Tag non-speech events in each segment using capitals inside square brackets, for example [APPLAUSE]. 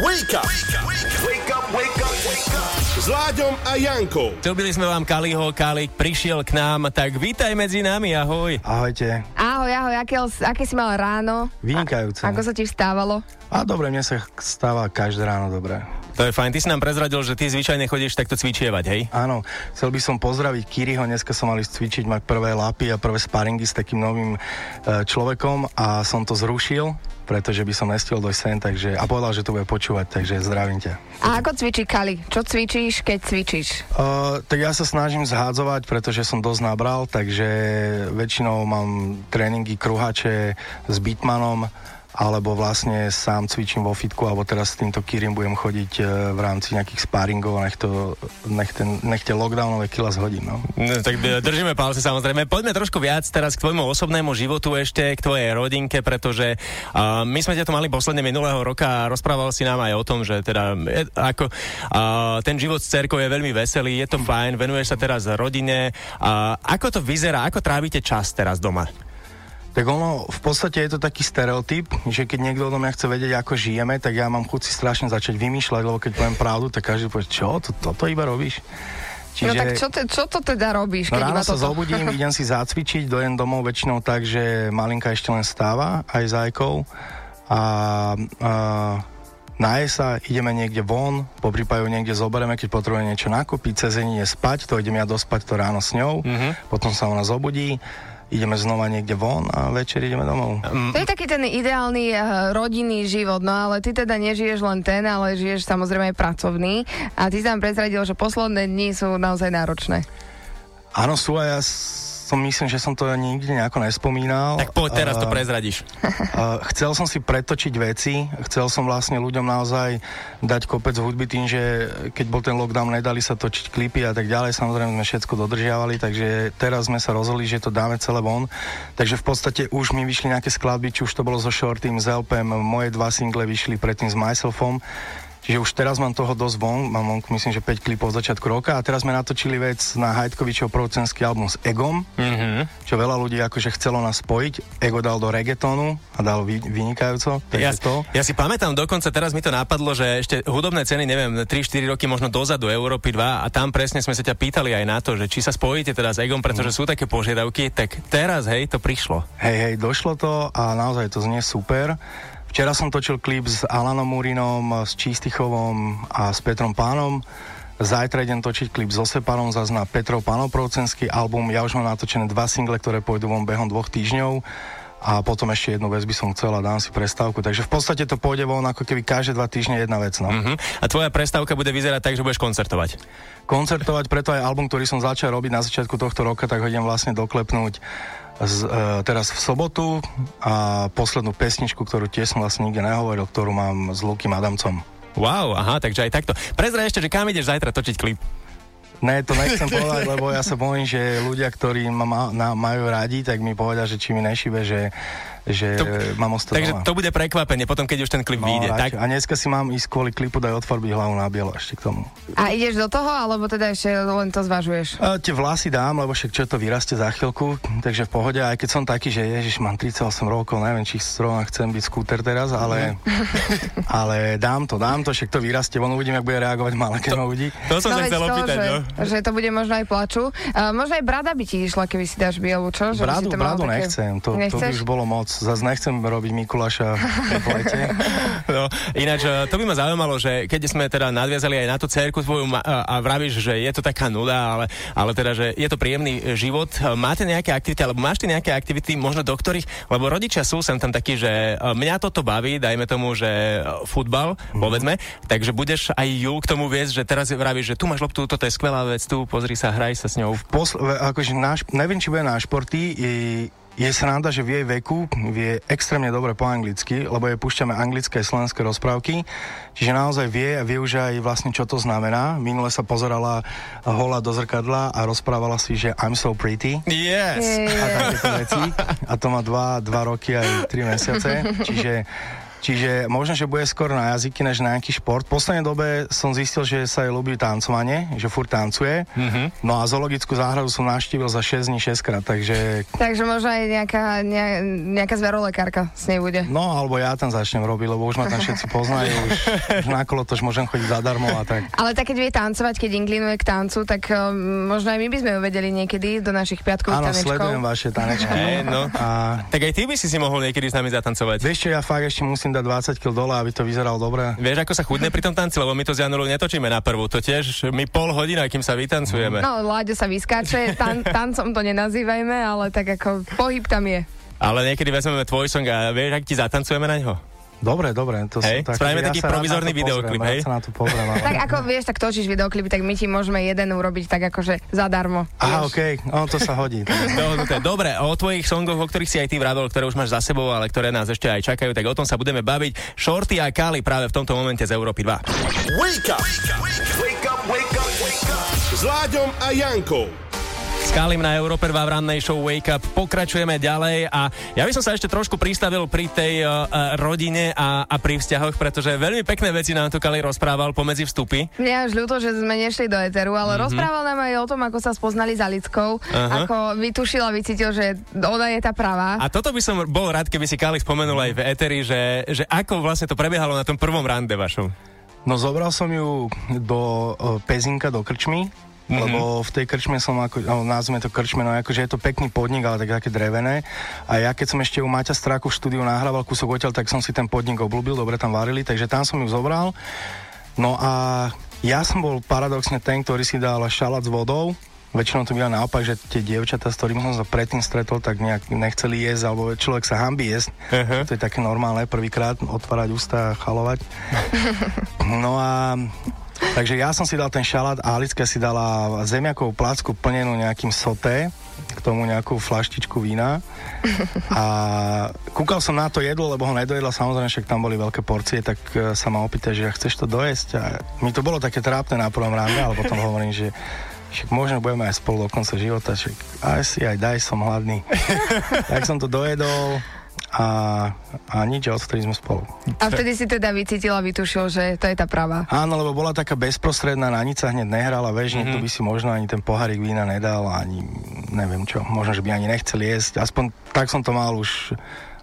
Wake up! Wake up, wake up, wake up! S Láďom a Jankou. Ľubili sme vám Kaliho, Kalik prišiel k nám, tak vítaj medzi nami, ahoj. Ahojte. Ahoj, ahoj, aké, aké si mal ráno? Vynikajúce. Ako sa ti vstávalo? A dobre, mne sa stáva každé ráno dobre. To je fajn, ty si nám prezradil, že ty zvyčajne chodíš takto cvičievať, hej? Áno, chcel by som pozdraviť Kiriho, dneska som mali cvičiť mať prvé lapy a prvé sparingy s takým novým e, človekom a som to zrušil, pretože by som nestiel dojsť sen, takže, a povedal, že to bude počúvať, takže zdravím ťa. A ako cvičí Kali? Čo cvičíš, keď cvičíš? Uh, tak ja sa snažím zhádzovať, pretože som dosť nabral, takže väčšinou mám tréningy kruhače s bitmanom, alebo vlastne sám cvičím vo fitku, alebo teraz s týmto Kirim budem chodiť e, v rámci nejakých sparingov, nech, to, nech, ten, nech tie lockdownové kila zhodím. No. No, tak držíme palce samozrejme. Poďme trošku viac teraz k tvojmu osobnému životu ešte, k tvojej rodinke, pretože uh, my sme ťa tu mali posledne minulého roka a rozprával si nám aj o tom, že teda je, ako uh, ten život s cerkou je veľmi veselý, je to fajn, venuješ sa teraz rodine. Uh, ako to vyzerá, ako trávite čas teraz doma? Tak ono, v podstate je to taký stereotyp, že keď niekto odo mňa chce vedieť, ako žijeme, tak ja mám chuť si strašne začať vymýšľať, lebo keď poviem pravdu, tak každý povie, čo, to, toto iba robíš? Čiže... No tak čo, te, čo to teda robíš? No keď ráno iba sa toto... zobudím, [LAUGHS] idem si zacvičiť, dojem domov väčšinou tak, že malinka ešte len stáva, aj s Ajkou. A, a naje sa, ideme niekde von, po prípade niekde zoberieme, keď potrebujeme niečo nakúpiť, cez je spať, to idem ja dospať to ráno s ňou, mm-hmm. potom sa ona zobudí, ideme znova niekde von a večer ideme domov. To je taký ten ideálny uh, rodinný život, no ale ty teda nežiješ len ten, ale žiješ samozrejme aj pracovný a ty sa nám prezradil, že posledné dni sú naozaj náročné. Áno, sú a ja som myslím, že som to nikdy nejako nespomínal. Tak poď teraz to prezradíš. Chcel som si pretočiť veci, chcel som vlastne ľuďom naozaj dať kopec hudby tým, že keď bol ten lockdown, nedali sa točiť klipy a tak ďalej, samozrejme sme všetko dodržiavali, takže teraz sme sa rozhodli, že to dáme celé von. Takže v podstate už mi vyšli nejaké skladby, či už to bolo so Shortym, s LPM, moje dva single vyšli predtým s Myselfom. Čiže už teraz mám toho dosť von, mám vonku myslím, že 5 klipov od začiatku roka a teraz sme natočili vec na Hajtkovičov producenský album s Egom, mm-hmm. čo veľa ľudí akože chcelo nás spojiť. Ego dal do reggaetonu a dal vy, vynikajúco. Ja, to. ja si pamätám dokonca, teraz mi to napadlo, že ešte hudobné ceny, neviem, 3-4 roky možno dozadu Európy 2 a tam presne sme sa ťa pýtali aj na to, že či sa spojíte teda s Egom, pretože sú také požiadavky, tak teraz, hej, to prišlo. Hej, hej, došlo to a naozaj to znie super. Včera som točil klip s Alanom Múrinom, s Čístichovom a s Petrom Pánom. Zajtra idem točiť klip so Separom, zase na Petrov Pánov producenský album. Ja už mám natočené dva single, ktoré pôjdu von behom dvoch týždňov a potom ešte jednu vec by som chcel a dám si prestávku. Takže v podstate to pôjde von ako keby každé dva týždne jedna vec. No. Uh-huh. A tvoja prestávka bude vyzerať tak, že budeš koncertovať. Koncertovať, preto aj album, ktorý som začal robiť na začiatku tohto roka, tak ho idem vlastne doklepnúť z, e, teraz v sobotu a poslednú pesničku, ktorú tiež som vlastne nikde nehovoril, ktorú mám s Lukým Adamcom. Wow, aha, takže aj takto. Prezraj ešte, že kam ideš zajtra točiť klip. Ne, to nechcem povedať, lebo ja sa bojím, že ľudia, ktorí ma, ma majú radi, tak mi povedia, že či mi nešibe, že, že To- mám ostať Takže doma. to bude prekvapenie potom, keď už ten klip No, vyjde. Tak. A dneska si mám ísť kvôli klipu dať odfarbiť hlavu na bielo ešte k tomu. A ideš do toho, alebo teda ešte len to zvažuješ? A tie vlasy dám, lebo však čo to vyrastie za chvíľku, takže v pohode, aj keď som taký, že ježiš, mám 38 rokov, neviem, či zrovna chcem byť skúter teraz, ale, [LAUGHS] ale dám to, dám to, však to vyrastie, on uvidím, jak bude reagovať malé, keď ma uvidí. to som sa veď chcel to, opýtať, že, no. že to bude možno aj plaču. Uh, možno aj brada by ti išla, keby si dáš bielu, čo? Že Bradu, to bradu také... nechcem, to, to by už bolo moc. Zase nechcem robiť Mikuláša v lete. [LAUGHS] No, ináč, e, to by ma zaujímalo, že keď sme teda nadviazali aj na tú cerku tvoju ma- a, vravíš, že je to taká nuda, ale, ale teda, že je to príjemný e, život. E, Máte nejaké aktivity, alebo máš ty nejaké aktivity, možno do ktorých, lebo rodičia sú sem tam takí, že e, mňa toto baví, dajme tomu, že e, futbal, povedzme, takže budeš aj ju k tomu viesť, že teraz vravíš, že tu máš loptu, toto je skvelá vec, tu pozri sa, hraj sa s ňou. Posl- akože náš, neviem, či bude na športy, je, je sranda, že v jej veku vie extrémne dobre po anglicky, lebo jej púšťame anglické a slovenské rozprávky, čiže naozaj vie a vie už aj vlastne, čo to znamená. Minule sa pozerala hola do zrkadla a rozprávala si, že I'm so pretty Yes! a takéto veci. A to má dva, dva roky aj tri mesiace, čiže Čiže možno, že bude skôr na jazyky, než na nejaký šport. V poslednej dobe som zistil, že sa jej ľúbi tancovanie, že furt tancuje. Mm-hmm. No a zoologickú záhradu som navštívil za 6 dní 6 krát, takže... Takže možno aj nejaká, ne, nejaká zverolekárka s nej bude. No, alebo ja tam začnem robiť, lebo už ma tam všetci poznajú, už, už na kolo tož môžem chodiť zadarmo a tak. Ale tak keď vie tancovať, keď inklinuje k tancu, tak um, možno aj my by sme ju vedeli niekedy do našich piatkových Áno, tanečkov. sledujem vaše tanečky. No. A Tak aj ty by si si mohol niekedy s nami zatancovať. vieš čo, ja fakt ešte musím dať 20 kg dole, aby to vyzeralo dobre. Vieš, ako sa chudne pri tom tanci, lebo my to s Janulou netočíme na prvú, to tiež my pol hodina, kým sa vytancujeme. No, Láďo sa vyskáče, tan- tancom to nenazývajme, ale tak ako pohyb tam je. Ale niekedy vezmeme tvoj song a vieš, ak ti zatancujeme na ňo? Dobre, dobre. To Hej, tak, spravíme ja taký provizorný videoklip, hej? sa na to pozriem, ale... Tak ako vieš, tak točíš videoklipy, tak my ti môžeme jeden urobiť tak akože zadarmo. Aha, Vieš. okej, no to sa hodí. Dohodnuté. Dobre, o tvojich songoch, o ktorých si aj ty vravol, ktoré už máš za sebou, ale ktoré nás ešte aj čakajú, tak o tom sa budeme baviť. Shorty a Kali práve v tomto momente z Európy 2. Wake up! Wake up, wake up, wake up! S Láďom a Jankou. S Kalim na Európe 2 v rannej show Wake Up pokračujeme ďalej a ja by som sa ešte trošku pristavil pri tej uh, rodine a, a pri vzťahoch, pretože veľmi pekné veci nám tu Kali rozprával pomedzi vstupy. Mne až ľúto, že sme nešli do Eteru, ale mm-hmm. rozprával nám aj o tom, ako sa spoznali za Lickou, Aha. ako vytušil a vycítil, že ona je tá pravá. A toto by som bol rád, keby si Kali spomenul aj v Eteri, že, že ako vlastne to prebiehalo na tom prvom rande vašom. No zobral som ju do uh, Pezinka, do krčmy, mm-hmm. lebo v tej krčme som ako, no, nazvime to krčme, no akože je to pekný podnik, ale tak také drevené. A ja keď som ešte u Maťa Stráku v štúdiu nahrával kúsok odtiaľ, tak som si ten podnik obľúbil, dobre tam varili, takže tam som ju zobral. No a ja som bol paradoxne ten, ktorý si dal šalát s vodou, Väčšinou to býva naopak, že tie dievčatá, s ktorými som sa predtým stretol, tak nejak nechceli jesť, alebo človek sa hambí jesť. Aha. To je také normálne, prvýkrát otvárať ústa a chalovať. [LAUGHS] No a takže ja som si dal ten šalát a Alicka si dala zemiakovú placku plnenú nejakým soté, k tomu nejakú flaštičku vína. A kúkal som na to jedlo, lebo ho nedojedla, samozrejme, však tam boli veľké porcie, tak e, sa ma opýta, že chceš to dojesť. A mi to bolo také trápne na prvom rande, ale potom hovorím, že však možno budeme aj spolu do konca života, však aj si aj daj, som hladný. [LAUGHS] tak som to dojedol a, a nič, a odtedy sme spolu. A vtedy si teda vycítil a vytušil, že to je tá pravá. Áno, lebo bola taká bezprostredná, na nič sa hneď nehrala, vieš, mm-hmm. niekto by si možno ani ten pohárik vína nedal, ani neviem čo, možno, že by ani nechceli jesť, aspoň tak som to mal už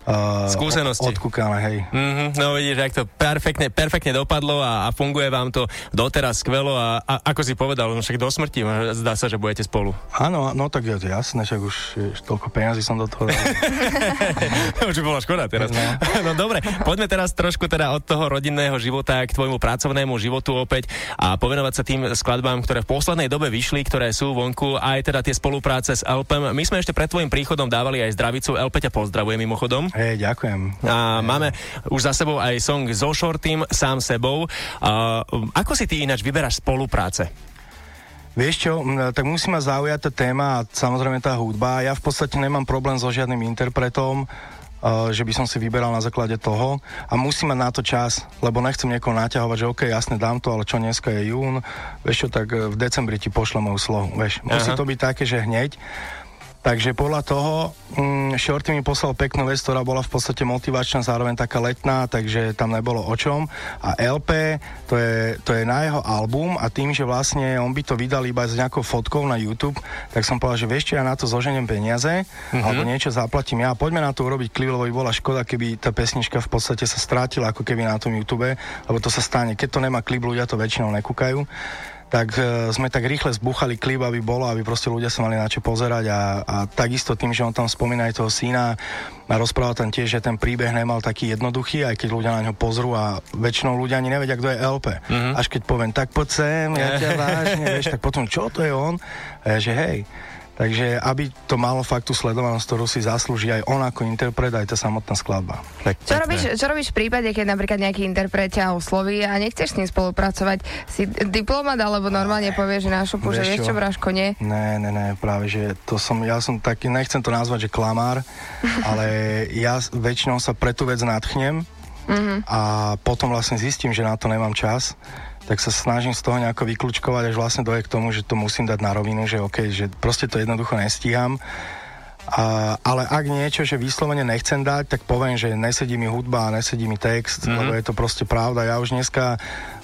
uh, Skúsenosti. odkúkané, hej. Mm-hmm, no vidíš, ak to perfektne, perfektne dopadlo a, a funguje vám to doteraz skvelo a, a ako si povedal, no však do smrti zdá sa, že budete spolu. Áno, no tak je to jasné, však už, už toľko peňazí som do toho dal. [LAUGHS] už by bola škoda teraz. No. [LAUGHS] No dobre, poďme teraz trošku teda od toho rodinného života k tvojmu pracovnému životu opäť a povenovať sa tým skladbám, ktoré v poslednej dobe vyšli, ktoré sú vonku, aj teda tie spolupráce s Elpem. My sme ešte pred tvojim príchodom dávali aj zdravicu. Elpe ťa pozdravuje mimochodom. Hej, ďakujem. A máme už za sebou aj song so Shortym, sám sebou. A, ako si ty ináč vyberáš spolupráce? Vieš čo, tak musí ma zaujať tá téma a samozrejme tá hudba. Ja v podstate nemám problém so žiadnym interpretom, že by som si vyberal na základe toho a musí mať na to čas, lebo nechcem niekoho naťahovať, že OK, jasne dám to, ale čo dneska je jún, vieš čo, tak eh, v decembri ti pošlem moju slohu, vieš. Musí Aha. to byť také, že hneď. Takže podľa toho mm, Shorty mi poslal peknú vec, ktorá bola v podstate motivačná, zároveň taká letná, takže tam nebolo o čom. A LP, to je, to je na jeho album a tým, že vlastne on by to vydal iba s nejakou fotkou na YouTube, tak som povedal, že vieš čo, ja na to zoženiem peniaze, mm-hmm. alebo niečo zaplatím ja, poďme na to urobiť klip, lebo by bola škoda, keby tá pesnička v podstate sa strátila ako keby na tom YouTube, lebo to sa stane. Keď to nemá klip, ľudia to väčšinou nekúkajú tak e, sme tak rýchle zbuchali klip, aby bolo, aby proste ľudia sa mali na čo pozerať a, a takisto tým, že on tam spomína aj toho syna a rozpráva tam tiež, že ten príbeh nemal taký jednoduchý, aj keď ľudia na ňo pozrú a väčšinou ľudia ani nevedia, kto je LP. Mm-hmm. Až keď poviem, tak poď sem, ja ťa vážne, [LAUGHS] vieš, tak potom, čo to je on? A ja, že hej. Takže aby to malo fakt tú sledovanosť, ktorú si zaslúži aj on ako interpret, aj tá samotná skladba. Tak, Čo robíš, čo robíš v prípade, keď napríklad nejaký interpret ťa osloví a nechceš s ním spolupracovať? Si diplomat alebo normálne povieš, že na šupu, že Vieš čo? Braško, nie? Ne, ne, ne, práve, že to som, ja som taký, nechcem to nazvať, že klamár, [LAUGHS] ale ja väčšinou sa pre tú vec nadchnem a potom vlastne zistím, že na to nemám čas, tak sa snažím z toho nejako vyklúčkovať, až vlastne doje k tomu, že to musím dať na rovinu, že OK, že proste to jednoducho nestíham A, ale ak niečo, že vyslovene nechcem dať, tak poviem, že nesedí mi hudba, nesedí mi text, mm-hmm. lebo je to proste pravda. Ja už dneska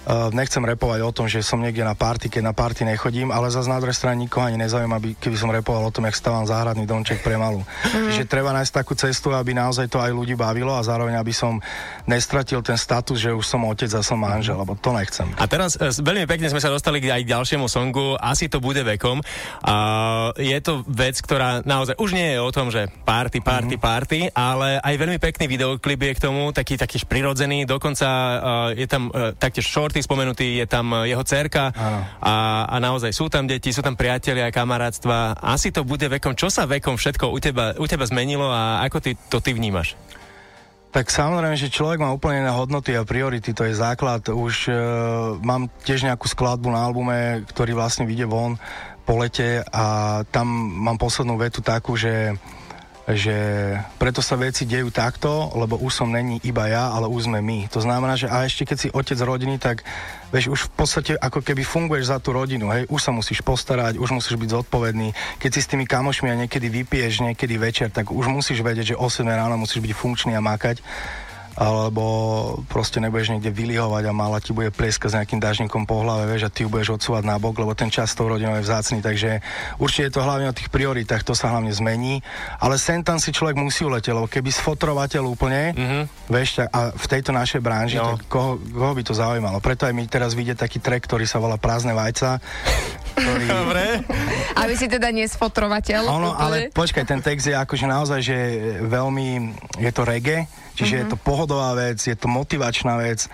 uh, nechcem repovať o tom, že som niekde na party, keď na party nechodím, ale zase na druhej strane nikoho ani nezaujíma, aby, keby som repoval o tom, jak stávam záhradný domček pre malú. Čiže treba nájsť takú cestu, aby naozaj to aj ľudí bavilo a zároveň, aby som nestratil ten status, že už som otec a som manžel, lebo to nechcem. A teraz e, veľmi pekne sme sa dostali aj k ďalšiemu songu, asi to bude vekom. A je to vec, ktorá naozaj už nie je o tom, že party, party, mm-hmm. party, ale aj veľmi pekný videoklip je k tomu, taký taký prirodzený, dokonca uh, je tam uh, taktiež shorty spomenutý, je tam uh, jeho cerka a, a naozaj sú tam deti, sú tam priatelia, kamarátstva. Asi to bude vekom. Čo sa vekom všetko u teba, u teba zmenilo a ako ty to ty vnímaš? Tak samozrejme, že človek má úplne iné hodnoty a priority, to je základ. Už uh, mám tiež nejakú skladbu na albume, ktorý vlastne vyjde von po lete a tam mám poslednú vetu takú, že že preto sa veci dejú takto, lebo už som není iba ja, ale už sme my. To znamená, že a ešte keď si otec rodiny, tak vieš, už v podstate ako keby funguješ za tú rodinu, hej, už sa musíš postarať, už musíš byť zodpovedný. Keď si s tými kamošmi a niekedy vypiješ, niekedy večer, tak už musíš vedieť, že 8 ráno musíš byť funkčný a makať alebo proste nebudeš niekde vylihovať a mala ti bude plieska s nejakým dažníkom po hlave, vieš, a ty ju budeš odsúvať na bok, lebo ten čas s tou rodinou je vzácný, takže určite je to hlavne o tých prioritách, to sa hlavne zmení, ale sem tam si človek musí uletieť, lebo keby sfotrovateľ úplne, mm-hmm. vieš, tak, a v tejto našej branži, no. tak koho, koho by to zaujímalo? Preto aj mi teraz vidie taký track, ktorý sa volá Prázdne vajca, ktorý... [LAUGHS] Dobre. Aby si teda nesfotrovateľ. Ono, ale počkaj, ten text je akože naozaj, že veľmi, je to reggae, čiže mm-hmm. je to mhm. pohodová vec, je to motivačná vec,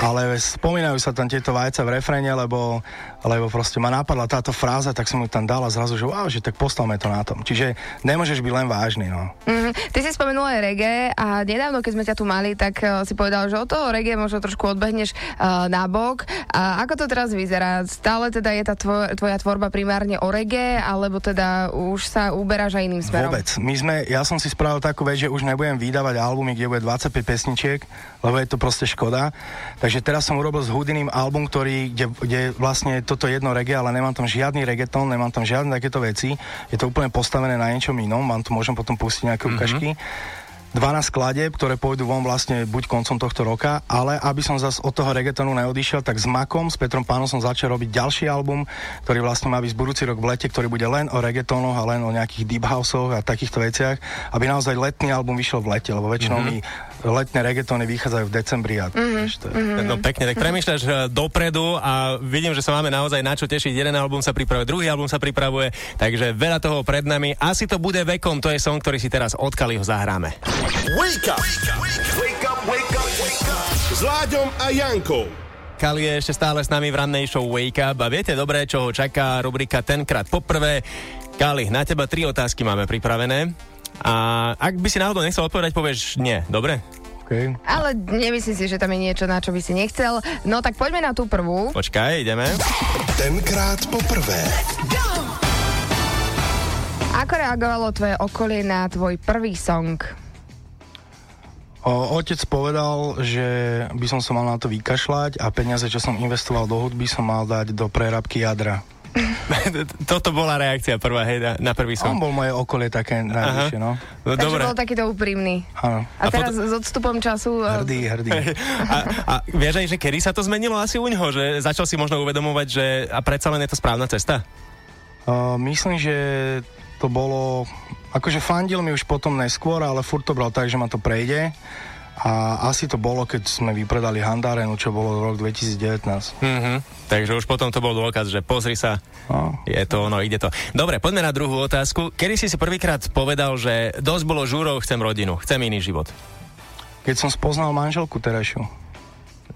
ale spomínajú sa tam tieto vajca v refréne, lebo, lebo proste ma napadla táto fráza, tak som ju tam dala zrazu, že wow, že tak postavme to na tom. Čiže nemôžeš byť len vážny, no. Mm-hmm. Ty si spomenul aj reggae a nedávno, keď sme ťa tu mali, tak uh, si povedal, že od toho reggae možno trošku odbehneš uh, na bok. A ako to teraz vyzerá? Stále teda je tá tvoj, tvoja tvorba primárne o reggae, alebo teda už sa uberáš aj iným smerom? Vôbec. My sme, ja som si spravil takú vec, že už nebudem vydávať albumy, kde bude 25 pesničiek, lebo je to proste škoda. Takže teraz som urobil s Houdiným album, ktorý, kde, kde vlastne toto jedno reggae, ale nemám tam žiadny reggaeton, nemám tam žiadne takéto veci. Je to úplne postavené na niečom inom, mám tu môžem potom pustiť nejaké mm-hmm. Ukážky. 12 skladeb, ktoré pôjdu von vlastne buď koncom tohto roka, ale aby som zase od toho reggaetonu neodišiel, tak s Makom, s Petrom Pánom som začal robiť ďalší album, ktorý vlastne má byť budúci rok v lete, ktorý bude len o reggaetonoch a len o nejakých deep houseoch a takýchto veciach, aby naozaj letný album vyšiel v lete, lebo väčšinou mm-hmm. mi letné reggaetony vychádzajú v decembri a mm-hmm. to je... mm-hmm. No pekne, tak premýšľaš eh, dopredu a vidím, že sa máme naozaj na čo tešiť. Jeden album sa pripravuje, druhý album sa pripravuje, takže veľa toho pred nami. Asi to bude vekom, to je song, ktorý si teraz od Kaliho zahráme. Wake up! Wake up, wake up, wake up! S Láďom a Jankou. Kali je ešte stále s nami v rannej show Wake Up a viete dobre, čo ho čaká rubrika Tenkrát poprvé. Kali, na teba tri otázky máme pripravené. A ak by si náhodou nechcel odpovedať, povieš nie, dobre? Okay. Ale nemyslím si, že tam je niečo, na čo by si nechcel. No tak poďme na tú prvú. Počkaj, ideme. Tenkrát poprvé. Ako reagovalo tvoje okolie na tvoj prvý song? O, otec povedal, že by som sa mal na to vykašľať a peniaze, čo som investoval do hudby, som mal dať do prerabky jadra. [LAUGHS] Toto bola reakcia prvá, hej, na, na prvý som. On bol moje okolie také najvyššie, no. no Takže dobre. bol takýto úprimný. Áno. A, a teraz potom... s odstupom času... Eh, hrdý, hrdý. a, a vieš aj, že kedy sa to zmenilo asi u ňoho, že začal si možno uvedomovať, že a predsa len je to správna cesta? Uh, myslím, že to bolo... Akože fandil mi už potom neskôr, ale furt to bral tak, že ma to prejde. A asi to bolo, keď sme vypredali Handarenu, čo bolo rok 2019. Mm-hmm. Takže už potom to bol dôkaz, že pozri sa, no. je to ono, ide to. Dobre, poďme na druhú otázku. Kedy si si prvýkrát povedal, že dosť bolo žúrov, chcem rodinu, chcem iný život? Keď som spoznal manželku terajšiu.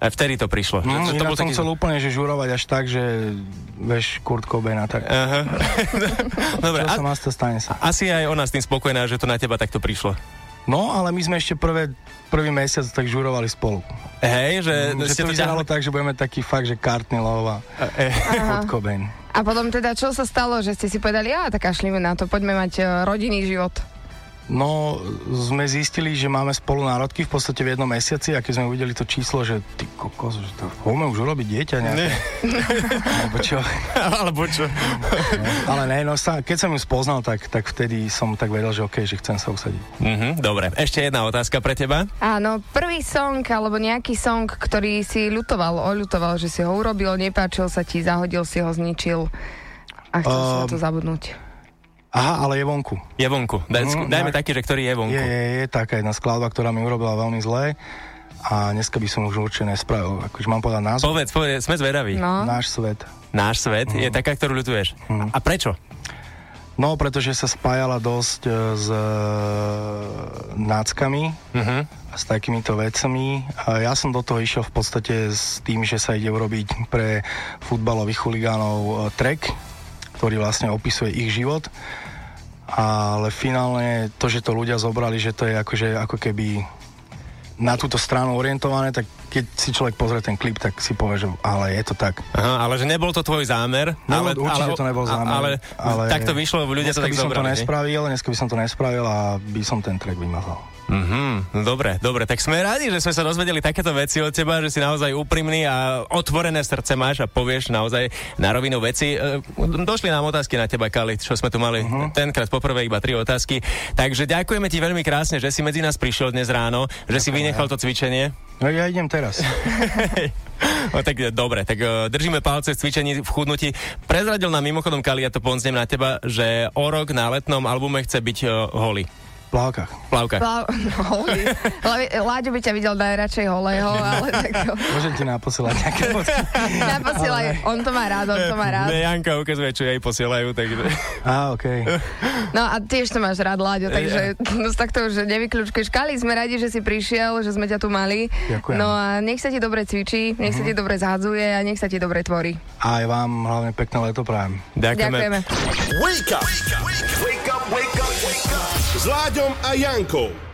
A vtedy to prišlo. No, to, to bol som taký... chcel úplne že žurovať až tak, že veš Kurt Cobain a tak. Aha. [LAUGHS] Dobre, Čo a... sa stane sa. Asi aj ona s tým spokojná, že to na teba takto prišlo. No, ale my sme ešte prvé, prvý mesiac tak žurovali spolu. Hej, že... Mm, že to vyzeralo ťahli... tak, že budeme taký fakt, že Courtney Love a Kurt Cobain. A potom teda, čo sa stalo, že ste si povedali, ja tak kašlíme na to, poďme mať uh, rodinný život. No, sme zistili, že máme spolu národky v podstate v jednom mesiaci a keď sme uvideli to číslo, že ty kokos, že to poďme už urobiť dieťa nejaké. [LAUGHS] Alebo čo. Alebo čo? No, ale ne, no sa, keď som ju spoznal, tak, tak vtedy som tak vedel, že OK, že chcem sa usadiť. Mhm, dobre, ešte jedna otázka pre teba. Áno, prvý song alebo nejaký song, ktorý si ľutoval, oľutoval, že si ho urobil, nepáčil sa ti, zahodil si ho, zničil a chcel um, si na to Ehm, zabudnúť. Aha, ale je vonku. Je vonku. Daj, Mhm, dajme tak. taký, že ktorý je vonku. Je, je, je taká jedna skladba, ktorá mi urobila veľmi zle a dneska by som už určite nespravil. Akože mám povedať názov. Povedz, povedz, sme zvedaví. No. Náš svet. Náš svet je taká, ktorú ľutuješ. A prečo? No, pretože sa spájala dosť e, s e, náckami Mhm. a s takýmito vecami. A ja som do toho išiel v podstate s tým, že sa ide urobiť pre futbalových chuligánov e, track, ktorý vlastne opisuje ich život. Ale finálne to, že to ľudia zobrali, že to je akože, ako keby na túto stranu orientované, tak keď si človek pozrie ten klip, tak si povie, že ale je to tak. Aha, ale že nebol to tvoj zámer. No, ale, určite ale, to nebol zámer. Ale, ale tak to vyšlo, ľudia dneska tak by som to nespravil, dneska by som to nespravil a by som ten track vymazal. Mhm, no dobre, dobre, tak sme radi, že sme sa dozvedeli takéto veci od teba, že si naozaj úprimný a otvorené srdce máš a povieš naozaj na rovinu veci. E, Došli nám otázky na teba, Kali, čo sme tu mali uh-huh. tenkrát poprvé iba tri otázky. Takže ďakujeme ti veľmi krásne, že si medzi nás prišiel dnes ráno, že si vynechal to cvičenie. No ja idem teraz. [LAUGHS] No tak e, dobre, tak e, držíme palce v cvičení, v chudnutí. Prezradil nám mimochodom Kali, ja to ponznem na teba, že o rok na letnom albume chce byť uh, holý. V plavkách. Pla- [LAUGHS] no, Láďo by ťa videl najradšej holého, [LAUGHS] ale tak Môžem ti naposielať nejaké fotky. [LAUGHS] naposielaj, on to má rád, on to má rád. Ne, Janka ukazuje, čo jej posielajú, takže... Á, okej. No a tiež to máš rád, Láďo, takže no, tak to už nevyklúčkeš. Kali, sme radi, že si prišiel, že sme ťa tu mali. Ďakujem. No a nech sa ti dobre cvičí, nech sa ti dobre zhadzuje a nech sa ti dobre tvorí. A aj vám hlavne pekné leto prajem. Ďakujeme. Wake up! Wake up, wake up, wake up! S Láďom a Jankou.